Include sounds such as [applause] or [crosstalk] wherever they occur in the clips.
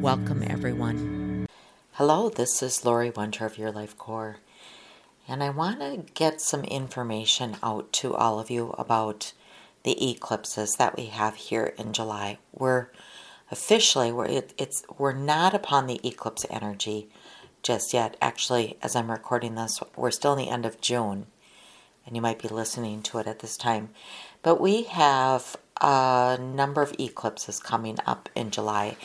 Welcome, everyone. Hello, this is Lori Wondra of Your Life Core, and I want to get some information out to all of you about the eclipses that we have here in July. We're officially we're it, it's we're not upon the eclipse energy just yet. Actually, as I'm recording this, we're still in the end of June, and you might be listening to it at this time. But we have a number of eclipses coming up in July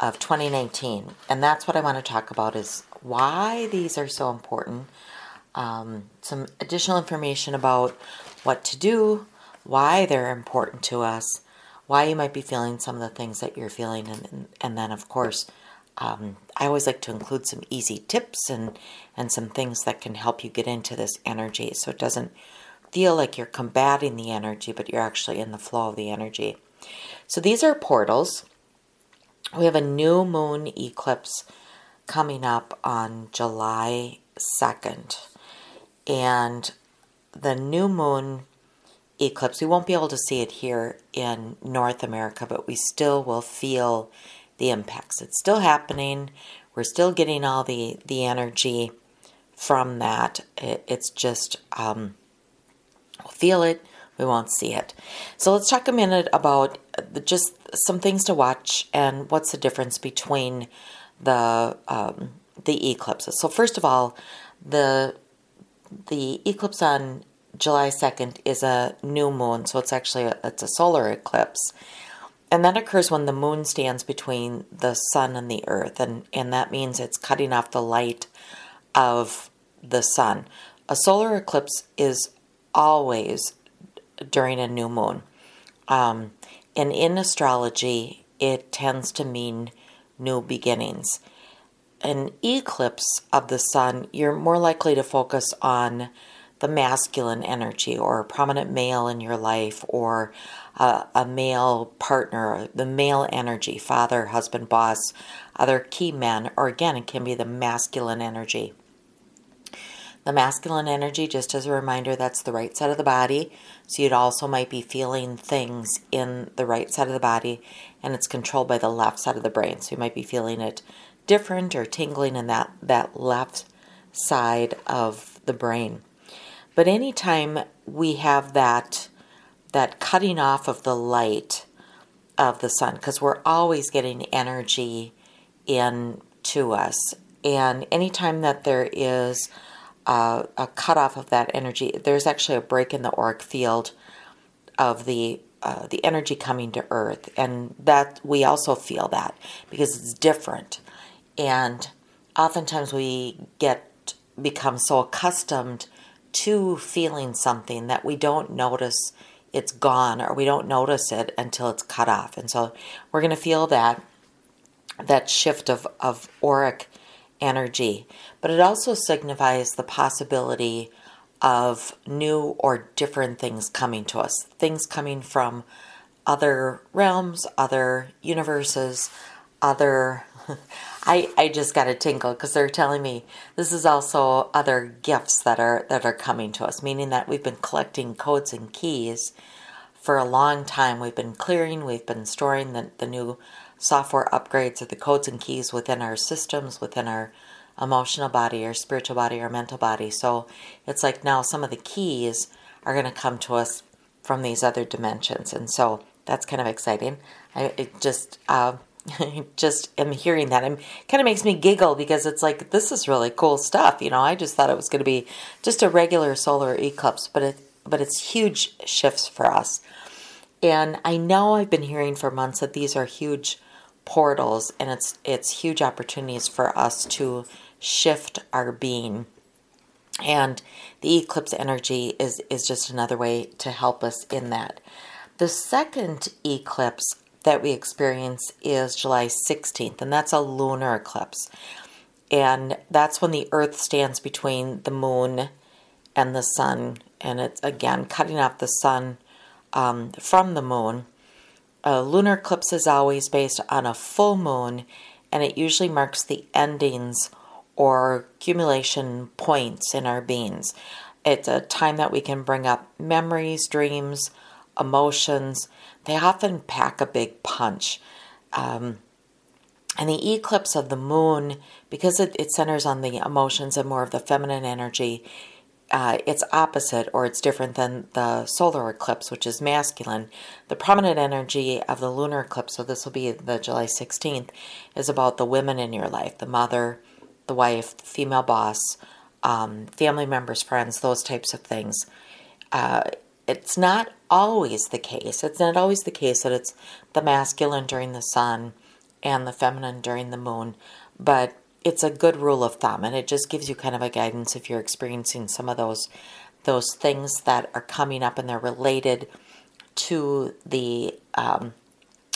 of 2019 and that's what i want to talk about is why these are so important. Um, some additional information about what to do why they're important to us why you might be feeling some of the things that you're feeling and, and then of course um, i always like to include some easy tips and and some things that can help you get into this energy. So it doesn't feel like you're combating the energy but you're actually in the flow of the energy. So these are portals we have a new moon eclipse coming up on July 2nd. And the new moon eclipse, we won't be able to see it here in North America, but we still will feel the impacts. It's still happening. We're still getting all the, the energy from that. It, it's just, um, we'll feel it, we won't see it. So let's talk a minute about just some things to watch and what's the difference between the um, the eclipses. So first of all, the the eclipse on July 2nd is a new moon, so it's actually a, it's a solar eclipse. And that occurs when the moon stands between the sun and the earth and and that means it's cutting off the light of the sun. A solar eclipse is always during a new moon. Um, and in astrology, it tends to mean new beginnings. An eclipse of the sun, you're more likely to focus on the masculine energy or a prominent male in your life or a, a male partner, the male energy, father, husband, boss, other key men, or again, it can be the masculine energy. The masculine energy, just as a reminder, that's the right side of the body. So you'd also might be feeling things in the right side of the body, and it's controlled by the left side of the brain. So you might be feeling it different or tingling in that, that left side of the brain. But anytime we have that that cutting off of the light of the sun, because we're always getting energy in to us, and anytime that there is uh, a cutoff of that energy. There's actually a break in the auric field of the uh, the energy coming to Earth, and that we also feel that because it's different. And oftentimes we get become so accustomed to feeling something that we don't notice it's gone or we don't notice it until it's cut off. And so we're going to feel that that shift of, of auric energy, but it also signifies the possibility of new or different things coming to us, things coming from other realms, other universes, other. [laughs] I, I just got a tingle because they're telling me this is also other gifts that are that are coming to us, meaning that we've been collecting codes and keys for a long time. We've been clearing, we've been storing the, the new software upgrades of the codes and keys within our systems, within our emotional body, our spiritual body, our mental body. So it's like now some of the keys are going to come to us from these other dimensions. And so that's kind of exciting. I just, uh, [laughs] just am hearing that. It kind of makes me giggle because it's like, this is really cool stuff. You know, I just thought it was going to be just a regular solar eclipse, but it, but it's huge shifts for us. And I know I've been hearing for months that these are huge portals and it's it's huge opportunities for us to shift our being and the eclipse energy is is just another way to help us in that the second eclipse that we experience is July 16th, and that's a lunar eclipse. And that's when the earth stands between the moon and the sun, and it's again cutting off the sun um, from the moon. A lunar eclipse is always based on a full moon, and it usually marks the endings or accumulation points in our beings. It's a time that we can bring up memories, dreams, emotions. They often pack a big punch. Um, and the eclipse of the moon, because it, it, centers on the emotions and more of the feminine energy, uh, it's opposite or it's different than the solar eclipse, which is masculine. The prominent energy of the lunar eclipse, so this will be the July 16th, is about the women in your life the mother, the wife, the female boss, um, family members, friends, those types of things. Uh, it's not always the case. It's not always the case that it's the masculine during the sun and the feminine during the moon, but it's a good rule of thumb and it just gives you kind of a guidance if you're experiencing some of those those things that are coming up and they're related to the um,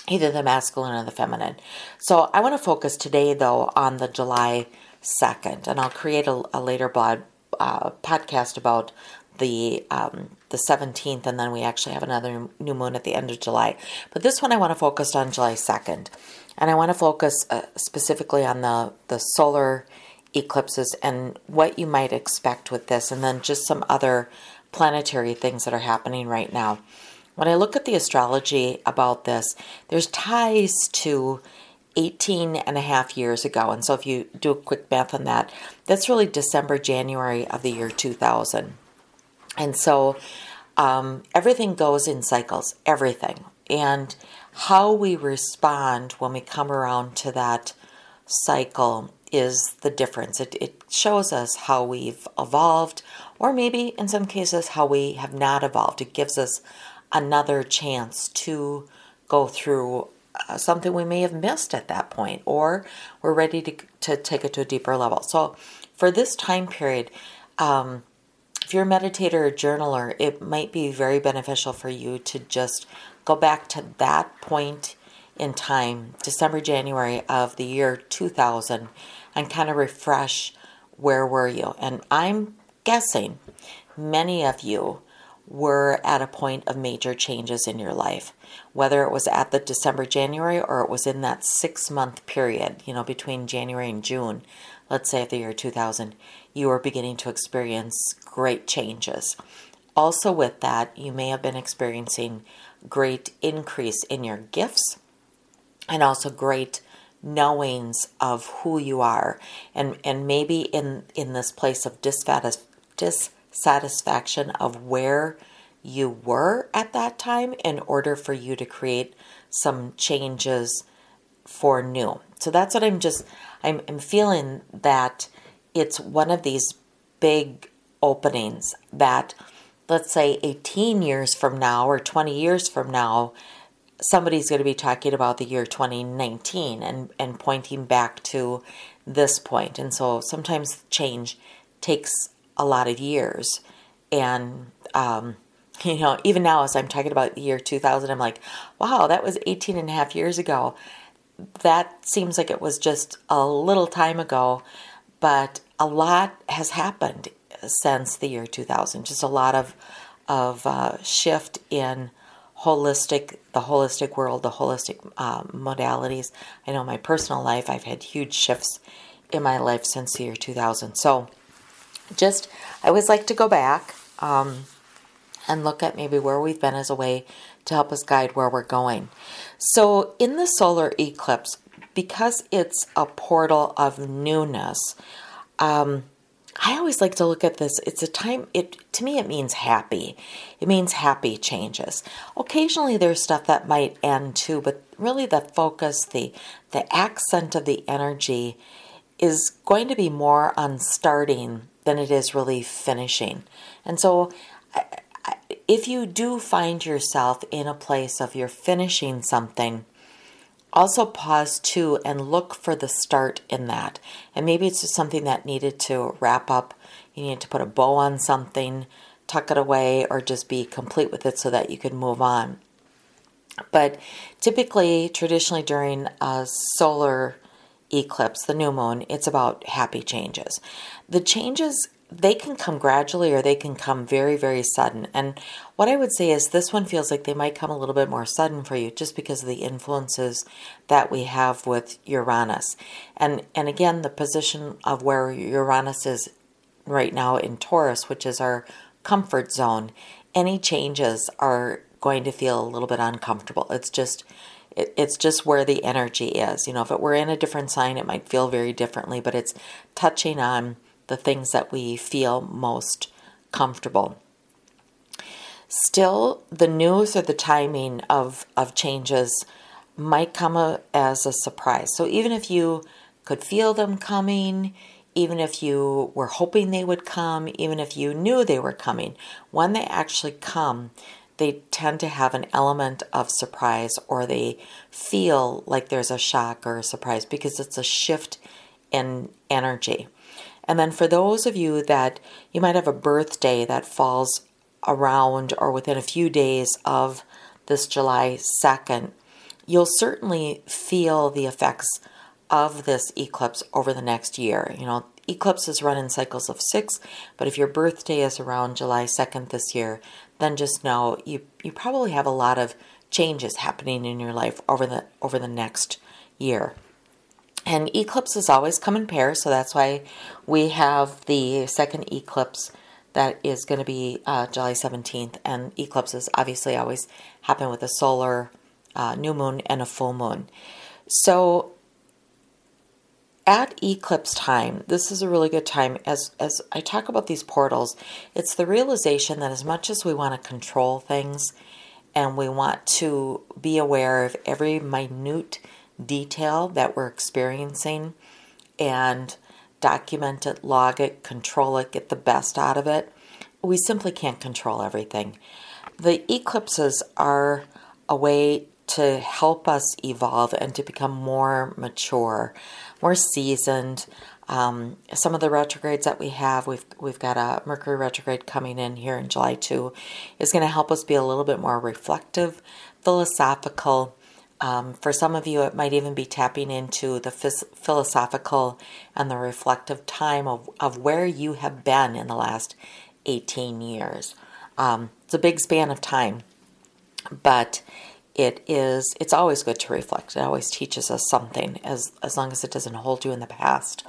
either the masculine or the feminine. So I want to focus today though on the July 2nd and I'll create a, a later blog uh, podcast about the um, the 17th, and then we actually have another new moon at the end of July. But this one I want to focus on July 2nd, and I want to focus uh, specifically on the the solar eclipses and what you might expect with this, and then just some other planetary things that are happening right now. When I look at the astrology about this, there's ties to 18 and a half years ago. And so if you do a quick math on that, that's really December, January of the year 2000. And so um, everything goes in cycles, everything. And how we respond when we come around to that cycle is the difference. It, it shows us how we've evolved, or maybe in some cases, how we have not evolved. It gives us another chance to go through uh, something we may have missed at that point, or we're ready to, to take it to a deeper level. So, for this time period, um, if you're a meditator or journaler, it might be very beneficial for you to just go back to that point in time, December, January of the year 2000, and kind of refresh where were you. And I'm guessing many of you were at a point of major changes in your life, whether it was at the December, January, or it was in that six month period, you know, between January and June, let's say of the year 2000, you were beginning to experience great changes. Also, with that, you may have been experiencing great increase in your gifts and also great knowings of who you are. And and maybe in in this place of dissatisfaction of where you were at that time in order for you to create some changes for new. So that's what i'm just i'm, I'm feeling that it's one of these big openings that, let's say, 18 years from now or 20 years from now, somebody's going to be talking about the year 2019 and, and pointing back to this point. And so sometimes change takes a lot of years. And, um, [laughs] you know, even now as I'm talking about the year 2000, I'm like, wow, that was 18 and a half years ago. That seems like it was just a little time ago, but a lot has happened since the year 2000. Just a lot of of uh, shift in holistic, the holistic world, the holistic uh, modalities. I know my personal life, I've had huge shifts in my life since the year 2000. So, just I always like to go back um, and look at maybe where we've been as a way to help us guide where we're going. So, in the solar eclipse, because it's a portal of newness, um, I always like to look at this. It's a time, it to me, it means happy. It means happy changes. Occasionally there's stuff that might end too, but really the focus, the, the accent of the energy is going to be more on starting than it is really finishing. And so if you do find yourself in a place of you're finishing something, also pause too and look for the start in that. And maybe it's just something that needed to wrap up. You need to put a bow on something, tuck it away, or just be complete with it so that you can move on. But typically, traditionally during a solar eclipse, the new moon, it's about happy changes. The changes they can come gradually or they can come very very sudden and what i would say is this one feels like they might come a little bit more sudden for you just because of the influences that we have with uranus and and again the position of where uranus is right now in taurus which is our comfort zone any changes are going to feel a little bit uncomfortable. It's just it's just where the energy is. You know, if it were in a different sign, it might feel very differently, but it's touching on the things that we feel most comfortable. Still, the news or the timing of, of changes might come a, as a surprise. So, even if you could feel them coming, even if you were hoping they would come, even if you knew they were coming, when they actually come, they tend to have an element of surprise or they feel like there's a shock or a surprise because it's a shift in energy. And then for those of you that you might have a birthday that falls around or within a few days of this July 2nd, you'll certainly feel the effects of this eclipse over the next year. You know, eclipses run in cycles of six, but if your birthday is around July 2nd this year, then just know you, you probably have a lot of changes happening in your life over the over the next year. And eclipses always come in pairs, so that's why we have the second eclipse that is going to be uh, July 17th. And eclipses obviously always happen with a solar uh, new moon and a full moon. So at eclipse time, this is a really good time as as I talk about these portals, it's the realization that as much as we want to control things and we want to be aware of every minute detail that we're experiencing and document it, log it, control it, get the best out of it, we simply can't control everything. The eclipses are a way to help us evolve and to become more mature more seasoned. Um, some of the retrogrades that we have, we've we've got a Mercury retrograde coming in here in July too, is going to help us be a little bit more reflective, philosophical. Um, for some of you, it might even be tapping into the philosophical and the reflective time of, of where you have been in the last 18 years. Um, it's a big span of time, but it is it's always good to reflect it always teaches us something as as long as it doesn't hold you in the past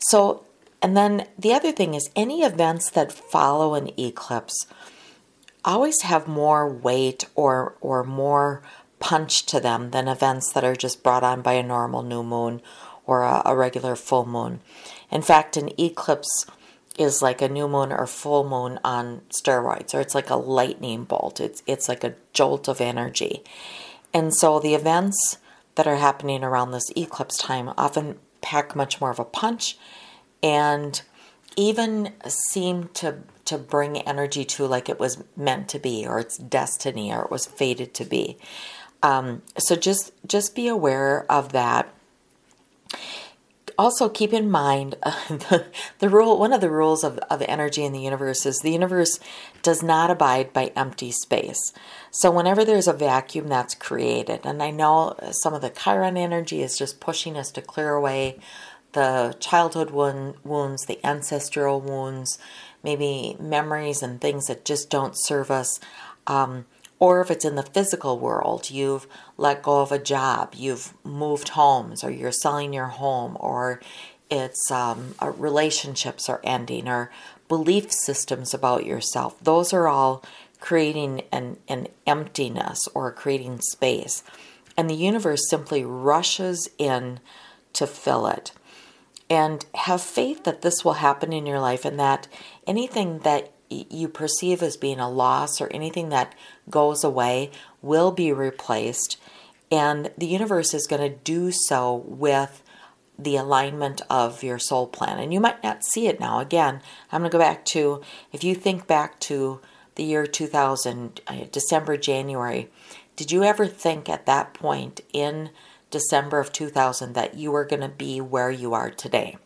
so and then the other thing is any events that follow an eclipse always have more weight or or more punch to them than events that are just brought on by a normal new moon or a, a regular full moon in fact an eclipse is like a new moon or full moon on steroids, or it's like a lightning bolt. It's it's like a jolt of energy. And so the events that are happening around this eclipse time often pack much more of a punch and even seem to to bring energy to like it was meant to be or it's destiny or it was fated to be. Um, so just just be aware of that. Also keep in mind uh, [laughs] the, the rule one of the rules of, of energy in the universe is the universe does not abide by empty space. So whenever there's a vacuum that's created and i know some of the chiron energy is just pushing us to clear away the childhood wound, wounds the ancestral wounds maybe memories and things that just don't serve us um, or if it's in the physical world, you've let go of a job, you've moved homes, or you're selling your home, or it's um, relationships are ending, or belief systems about yourself. Those are all creating an, an emptiness or creating space. And the universe simply rushes in to fill it. And have faith that this will happen in your life and that anything that you perceive as being a loss or anything that goes away will be replaced. And the universe is going to do so with the alignment of your soul plan. And you might not see it now. Again, I'm going to go back to if you think back to the year 2000, uh, December, January, did you ever think at that point in December of 2000 that you were going to be where you are today?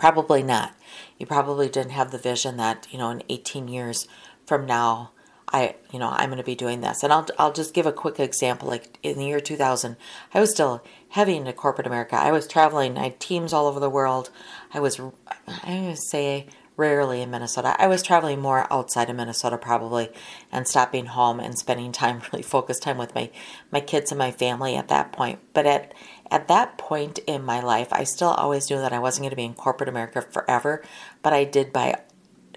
Probably not. You probably didn't have the vision that, you know, in 18 years from now, I, you know, I'm going to be doing this. And I'll, I'll just give a quick example. Like in the year 2000, I was still heavy into corporate America. I was traveling. I had teams all over the world. I was, I would say, rarely in Minnesota. I was traveling more outside of Minnesota probably and stopping home and spending [laughs] time, really focused time with my, my kids and my family at that point. But at, at that point in my life, I still always knew that I wasn't going to be in corporate America forever, but I did by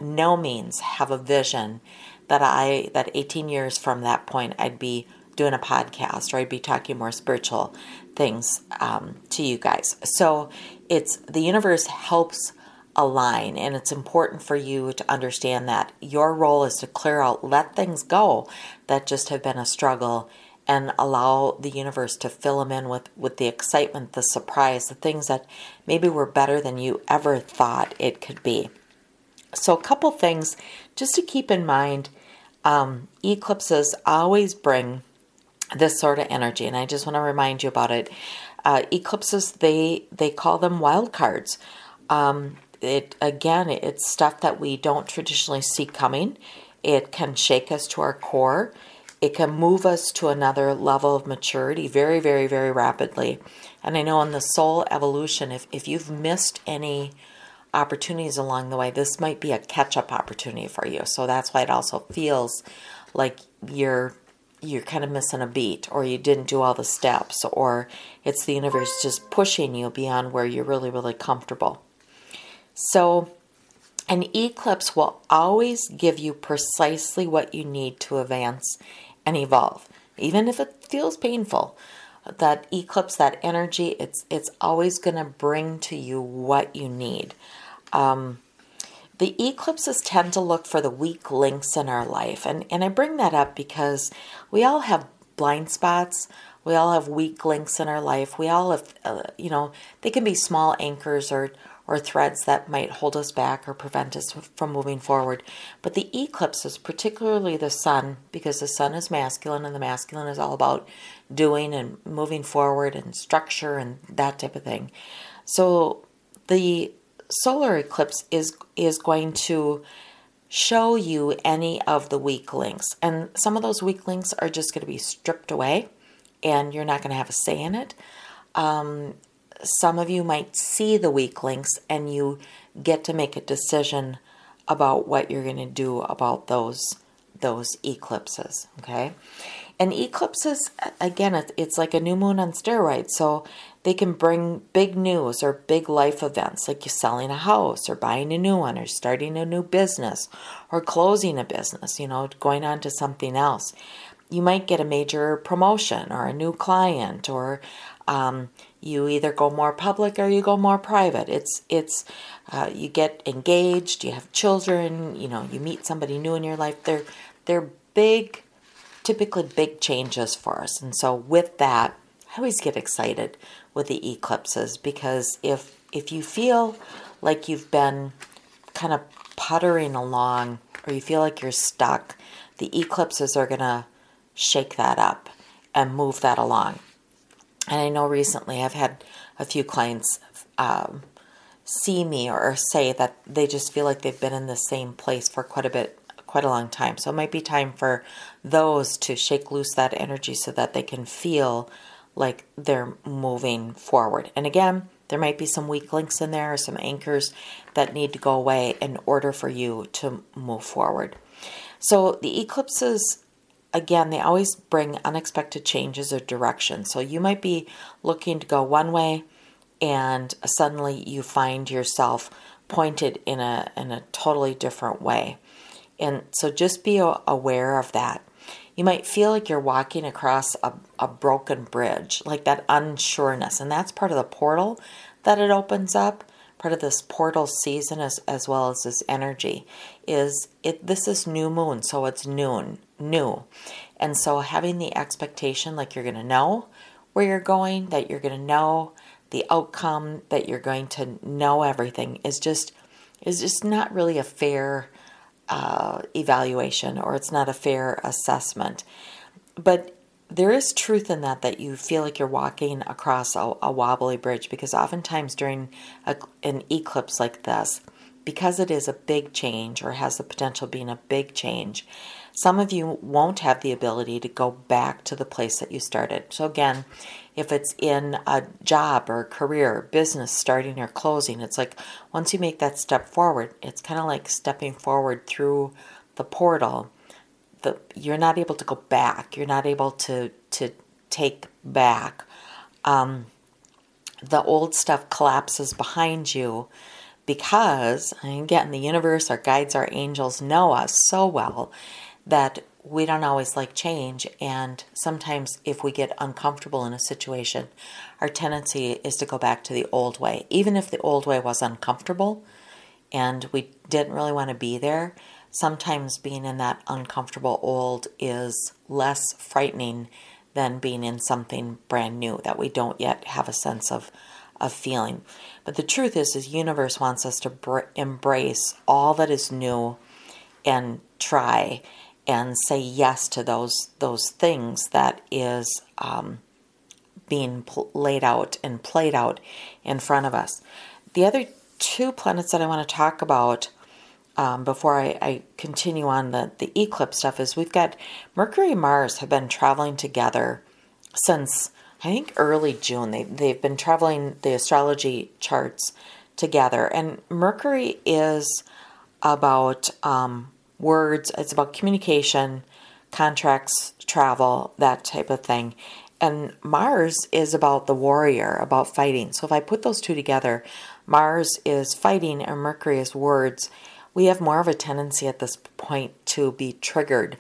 no means have a vision that I that 18 years from that point I'd be doing a podcast or I'd be talking more spiritual things um, to you guys. So it's the universe helps align, and it's important for you to understand that your role is to clear out, let things go that just have been a struggle, and allow the universe to fill them in with with the excitement, the surprise, the things that maybe were better than you ever thought it could be. So, a couple things just to keep in mind um, eclipses always bring this sort of energy, and I just want to remind you about it. Uh, eclipses, they they call them wild cards. Um, it again, it's stuff that we don't traditionally see coming. It can shake us to our core. It can move us to another level of maturity very, very, very rapidly. And I know in the soul evolution, if, if you've missed any opportunities along the way, this might be a catch up opportunity for you. So that's why it also feels like you're you're kind of missing a beat or you didn't do all the steps or it's the universe just pushing you beyond where you're really really comfortable. So an eclipse will always give you precisely what you need to advance and evolve, even if it feels painful. That eclipse, that energy, it's it's always going to bring to you what you need. Um, the eclipses tend to look for the weak links in our life. And, and I bring that up because we all have blind spots. We all have weak links in our life. We all have, uh, you know, they can be small anchors or, or threads that might hold us back or prevent us from moving forward. But the eclipses, particularly the sun, because the sun is masculine and the masculine is all about doing and moving forward and structure and that type of thing. So the solar eclipse is is going to show you any of the weak links. And some of those weak links are just going to be stripped away and you're not going to have a say in it. Um, some of you might see the weak links and you get to make a decision about what you're going to do about those those eclipses, okay? And eclipses again it's like a new moon on steroids. So they can bring big news or big life events like you selling a house or buying a new one or starting a new business or closing a business, you know, going on to something else. You might get a major promotion or a new client or um, you either go more public or you go more private. It's it's uh, you get engaged, you have children, you know, you meet somebody new in your life. They're they're big, typically big changes for us. And so with that, I always get excited with the eclipses because if if you feel like you've been kind of puttering along or you feel like you're stuck, the eclipses are going to shake that up and move that along. And I know recently I've had a few clients um, see me or say that they just feel like they've been in the same place for quite a bit, quite a long time. So it might be time for those to shake loose that energy so that they can feel like they're moving forward. And again, there might be some weak links in there or some anchors that need to go away in order for you to move forward. So the eclipses, again, they always bring unexpected changes of direction. So you might be looking to go one way and suddenly you find yourself pointed in a in a totally different way. And so just be aware of that you might feel like you're walking across a, a broken bridge, like that unsureness. And that's part of the portal that it opens up, part of this portal season as, as well as this energy is it this is new moon, so it's noon, new. And so having the expectation like you're gonna know where you're going, that you're gonna know the outcome, that you're going to know everything is just is just not really a fair uh, evaluation or it's not a fair assessment. But there is truth in that that you feel like you're walking across a, a wobbly bridge because oftentimes during a, an eclipse like this, because it is a big change or has the potential being a big change, Some of you won't have the ability to go back to the place that you started. So, again, if it's in a job or a career, or business starting or closing, it's like once you make that step forward, it's kind of like stepping forward through the portal. The, you're not able to go back. You're not able to to take back. Um, the old stuff collapses behind you because, again, the universe, our guides, our angels know us so well that we don't always like change. And sometimes, if we get uncomfortable in a situation, our tendency is to go back to the old way. Even if the old way was uncomfortable and we didn't really want to be there, sometimes being in that uncomfortable old is less frightening than being in something brand new that we don't yet have a sense of of feeling. But the truth is, the universe wants us to br- embrace all that is new and try and say yes to those those things that is um, being pl- laid out and played out in front of us. The other two planets that I want to talk about um, before I, I, continue on the, the eclipse stuff is we've got Mercury and Mars have been traveling together since I think early June. They, they've been traveling the astrology charts together. And Mercury is about um, words, it's about communication, contracts, travel, that type of thing. And Mars is about the warrior, about fighting. So if I put those two together, Mars is fighting and Mercury is words we have more of a tendency at this point to be triggered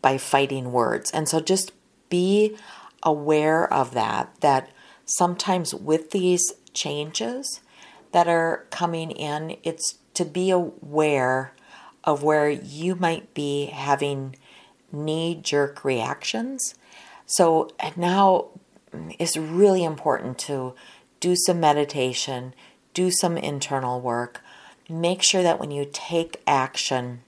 by fighting words. And so just be aware of that, that sometimes with these changes that are coming in, it's to be aware of where you might be having knee jerk reactions. So now it's really important to do some meditation, do some internal work, make sure that when you take action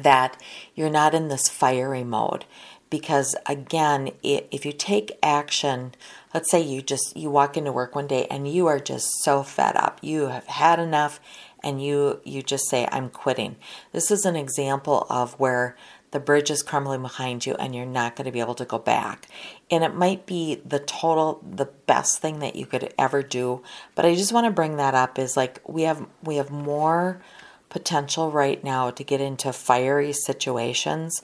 that you're not in this fiery mode. Because again if you take action let's say you just you walk into work one day and you are just so fed up. You have had enough and you you just say i'm quitting. This is an example of where the bridge is crumbling behind you and you're not going to be able to go back. And it might be the total the best thing that you could ever do, but I just want to bring that up is like we have we have more potential right now to get into fiery situations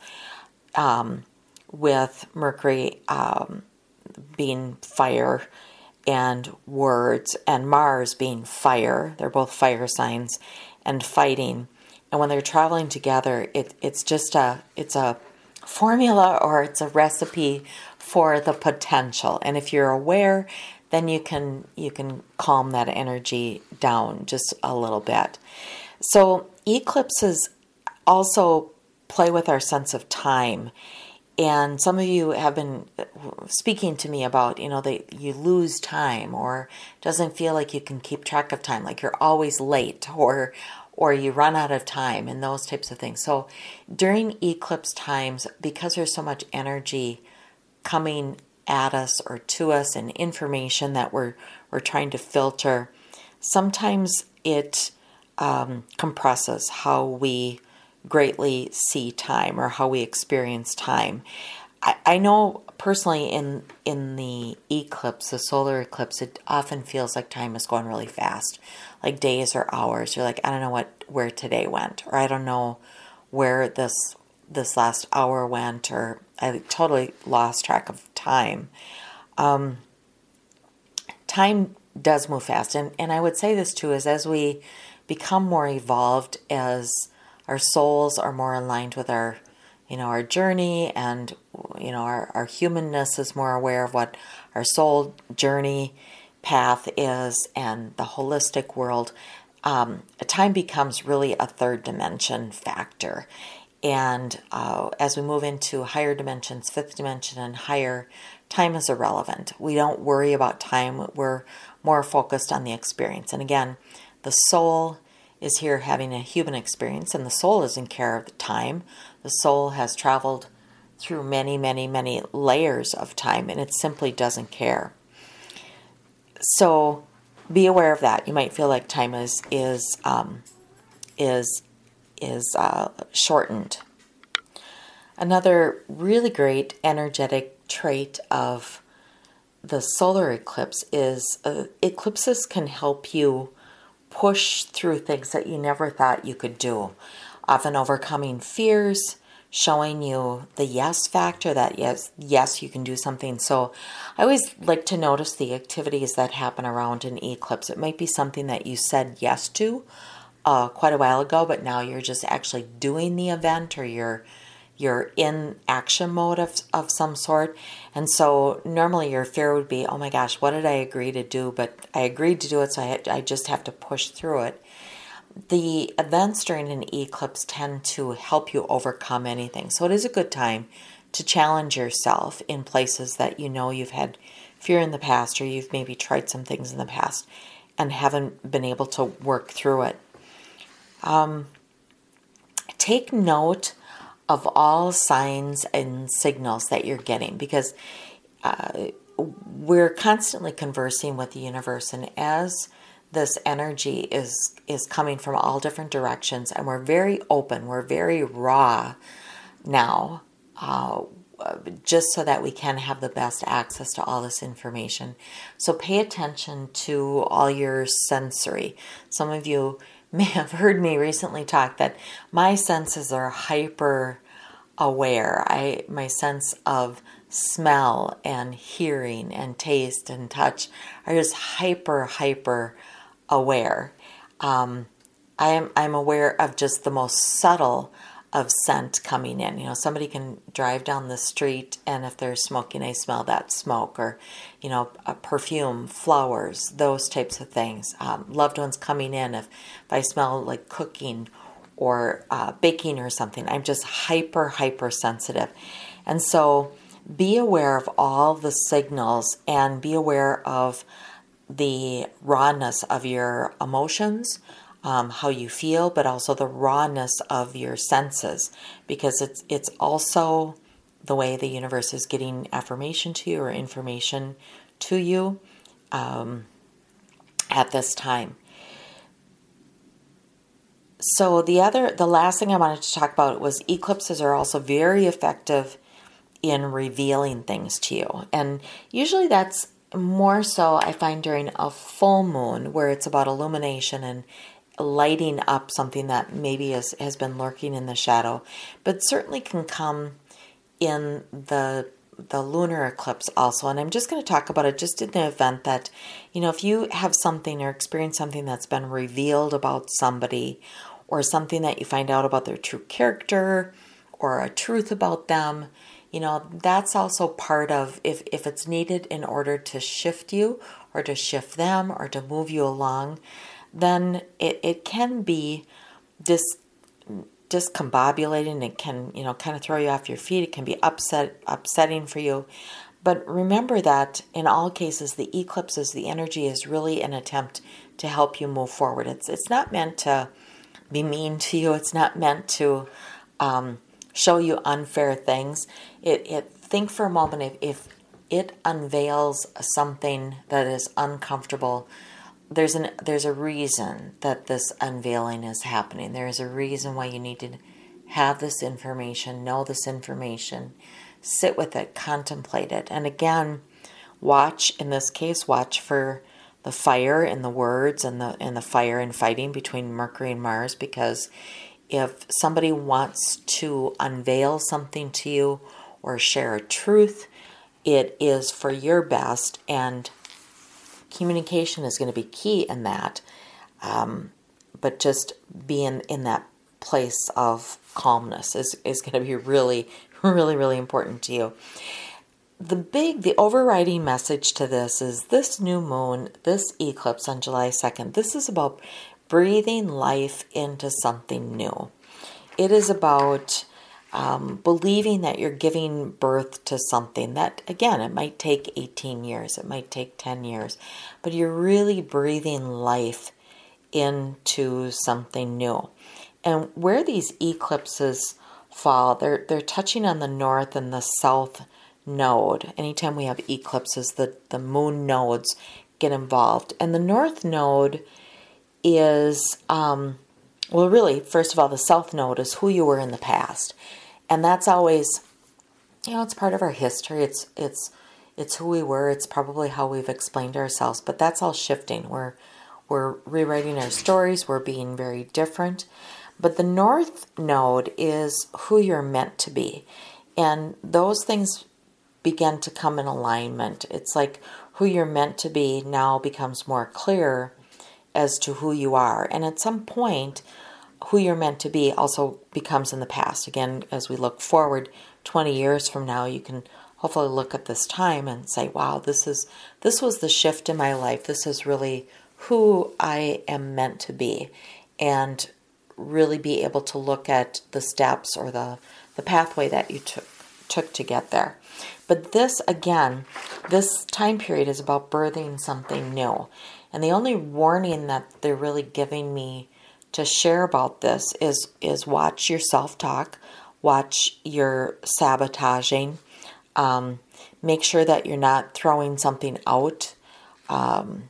um, with Mercury um, being fire and words and Mars being fire. They're both fire signs and fighting and when they're traveling together, it, it's just a it's a formula or it's a recipe for the potential. And if you're aware, then you can you can calm that energy down just a little bit. So eclipses also play with our sense of time. And some of you have been speaking to me about, you know, that you lose time or doesn't feel like you can keep track of time, like you're always late or or you run out of time and those types of things. So during eclipse times, because there's so much energy coming at us or to us and information that we're we're trying to filter, sometimes it um, compresses how we greatly see time or how we experience time. I, I know personally in in the eclipse, the solar eclipse, it often feels like time is going really fast like days or hours. You're like, I don't know what where today went, or I don't know where this this last hour went, or I totally lost track of time. Um, time does move fast, and and I would say this too is as we become more evolved, as our souls are more aligned with our you know our journey and you know our, our humanness is more aware of what our soul journey path is and the holistic world, um, time becomes really a third dimension factor. And uh, as we move into higher dimensions, fifth dimension, and higher, time is irrelevant. We don't worry about time, we're more focused on the experience. And again, the soul is here having a human experience, and the soul is in care of the time. The soul has traveled through many, many, many layers of time, and it simply doesn't care. So be aware of that. You might feel like time is is um, is is uh, shortened. Another really great energetic trait of the solar eclipse is uh, eclipses can help you push through things that you never thought you could do, often overcoming fears, showing you the yes factor that yes, yes, you can do something. So I always like to notice the activities that happen around an eclipse. It might be something that you said yes to uh, quite a while ago, but now you're just actually doing the event or you're you're in action mode of, of some sort. And so normally your fear would be, oh my gosh, what did I agree to do? But I agreed to do it, so I, I just have to push through it the events during an eclipse tend to help you overcome anything. So it is a good time to challenge yourself in places that you know you've had fear in the past or you've maybe tried some things in the past and haven't been able to work through it. Um, take note of all signs and signals that you're getting because uh, we're constantly conversing with the universe, and as this energy is is coming from all different directions and we're very open we're very raw now uh, just so that we can have the best access to all this information. So pay attention to all your sensory. Some of you [laughs] may have heard me recently talk that my senses are hyper aware. I my sense of smell and hearing and taste and touch are just hyper hyper aware. Um, I am I'm aware of just the most subtle of scent coming in. You know, somebody can drive down the street and if they're smoking, I smell that smoke, or you know, a perfume, flowers, those types of things. Um, loved ones coming in, if, if I smell like cooking or uh, baking or something, I'm just hyper hyper sensitive, and so be aware of all the signals and be aware of the rawness of your emotions, um, how you feel, but also the rawness of your senses, because it's it's also the way the universe is getting affirmation to you or information to you um, at this time. So the other, the last thing I wanted to talk about was eclipses are also very effective in revealing things to you, and usually that's more so I find during a full moon where it's about illumination and lighting up something that maybe is, has been lurking in the shadow, but certainly can come in the the lunar eclipse also. And i'm just going to talk about it just in the event that you know if you have something or experience something that's been revealed about somebody or something that you find out about their true character or a truth about them you know that's also part of if if it's needed in order to shift you or to shift them or to move you along then it, it can be dis discombobulating. It can you know kind of throw you off your feet. It can be upset upsetting for you. But remember that in all cases the eclipses the energy is really an attempt to help you move forward. It's it's not meant to be mean to you. It's not meant to um, show you unfair things. It, it think for a moment if, if it unveils something that is uncomfortable, there's an there's a reason that this unveiling is happening. There is a reason why you need to have this information, know this information, sit with it, contemplate it. And again, watch in this case, watch for the fire in the words and the and the fire and fighting between Mercury and Mars because if somebody wants to unveil something to you or share a truth, it is for your best, and communication is going to be key in that. Um, but just being in that place of calmness is, is going to be really, [laughs] really, really important to you. The big, the overriding message to this is this new moon, this eclipse on July 2nd, this is about breathing life into something new. It is about um, believing that you're giving birth to something that, again, it might take 18 years, it might take 10 years, but you're really breathing life into something new. And where these eclipses fall, they're, they're touching on the north and the south node. Anytime we have eclipses, the, the moon nodes get involved. And the north node is, um, well, really, first of all, the South Node is who you were in the past. And that's always, you know, it's part of our history. It's, it's, it's who we were. It's probably how we've explained ourselves, but that's all shifting. We're, we're rewriting our stories. We're being very different. But the North Node is who you're meant to be. And those things begin to come in alignment. It's like who you're meant to be now becomes more clear as to who you are. And at some point, who you're meant to be also becomes in the past. Again, as we look forward 20 years from now, you can hopefully look at this time and say, wow, this is this was the shift in my life. This is really who I am meant to be. And really be able to look at the steps or the, the pathway that you took took to get there. But this again, this time period is about birthing something new. And the only warning that they're really giving me to share about this is is watch your self-talk, watch your sabotaging, um, make sure that you're not throwing something out, um,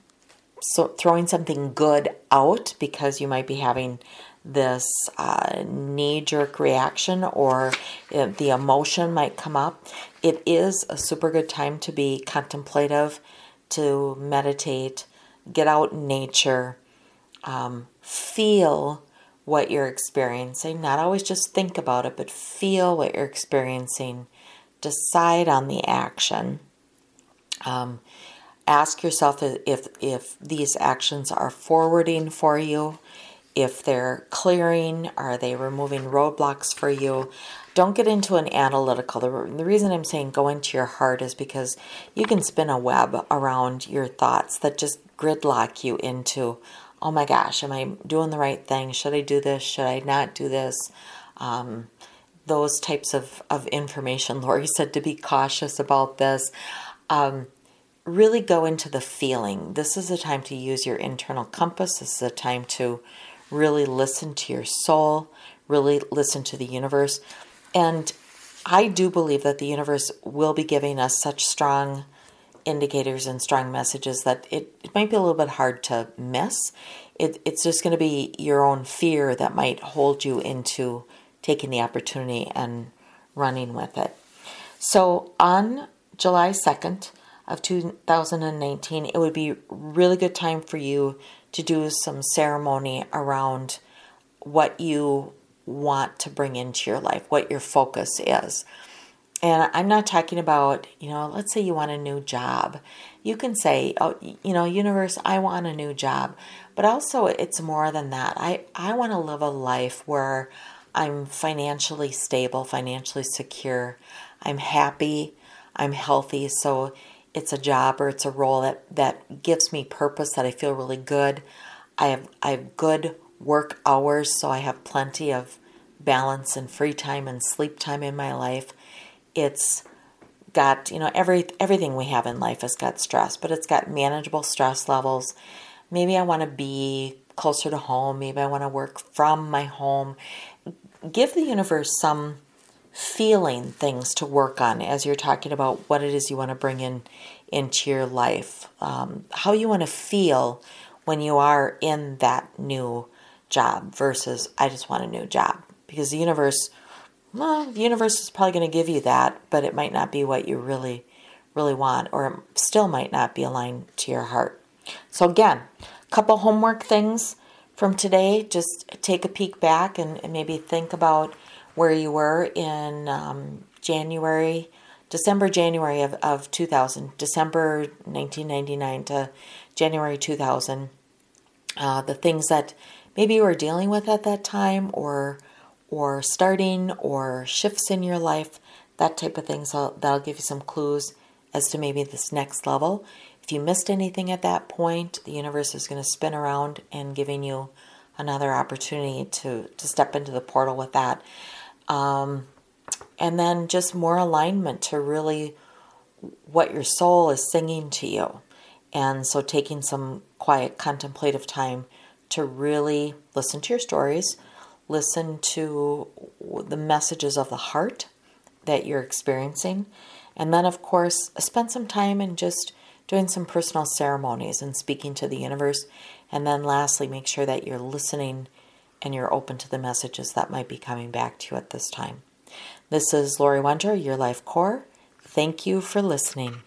so throwing something good out because you might be having this uh, knee jerk reaction or the emotion might come up. It is a super good time to be contemplative, to meditate, get out in nature, um, feel what you're experiencing. Not always just think about it, but feel what you're experiencing. Decide on the action. Um, ask yourself if if these actions are forwarding for you if they're clearing, are they removing roadblocks for you? Don't get into an analytical. The, reason I'm saying go into your heart is because you can spin a web around your thoughts that just gridlock you into, oh my gosh, am I doing the right thing? Should I do this? Should I not do this? Um, those types of, of information. [laughs] Lori said to be cautious about this. Um, really go into the feeling. This is a time to use your internal compass. This is a time to really listen to your soul, really listen to the universe. And I do believe that the universe will be giving us such strong indicators and strong messages that it, it might be a little bit hard to miss. It, it's just going to be your own fear that might hold you into taking the opportunity and running with it. So on July 2nd of 2019, it would be really good time for you to do some ceremony around what you want to bring into your life, what your focus is. And I'm not talking about, you know, let's say you want a new job. You can say, oh, you know, universe, I want a new job. But also, it's more than that. I, I want to live a life where I'm financially stable, financially secure. I'm happy, I'm healthy. So it's a job or it's a role that, that gives me purpose, that I feel really good. I have I have good work hours, so I have plenty of balance and free time and sleep time in my life. It's got, you know, every everything we have in life has got stress, but it's got manageable stress levels. Maybe I want to be closer to home, maybe I want to work from my home. Give the universe some feeling things to work on as you're talking about what it is you want to bring in into your life, um, how you want to feel when you are in that new job versus I just want a new job because the universe, well, the universe is probably going to give you that, but it might not be what you really, really want, or it still might not be aligned to your heart. So again, a couple homework things from today. Just take a peek back and, and maybe think about where you were in um, January, December, January of, of 2000, December 1999 to January 2000. Uh, the things that maybe you were dealing with at that time or or starting or shifts in your life, that type of things. So that'll give you some clues as to maybe this next level. If you missed anything at that point, the universe is going to spin around and giving you another opportunity to, to step into the portal with that. Um, and then just more alignment to really what your soul is singing to you. And so taking some quiet contemplative time to really listen to your stories, listen to the messages of the heart that you're experiencing, and then, of course, spend some time in just doing some personal ceremonies and speaking to the universe. And then, lastly, make sure that you're listening and you're open to the messages that might be coming back to you at this time. This is Lori Wondra, Your Life Core. Thank you for listening.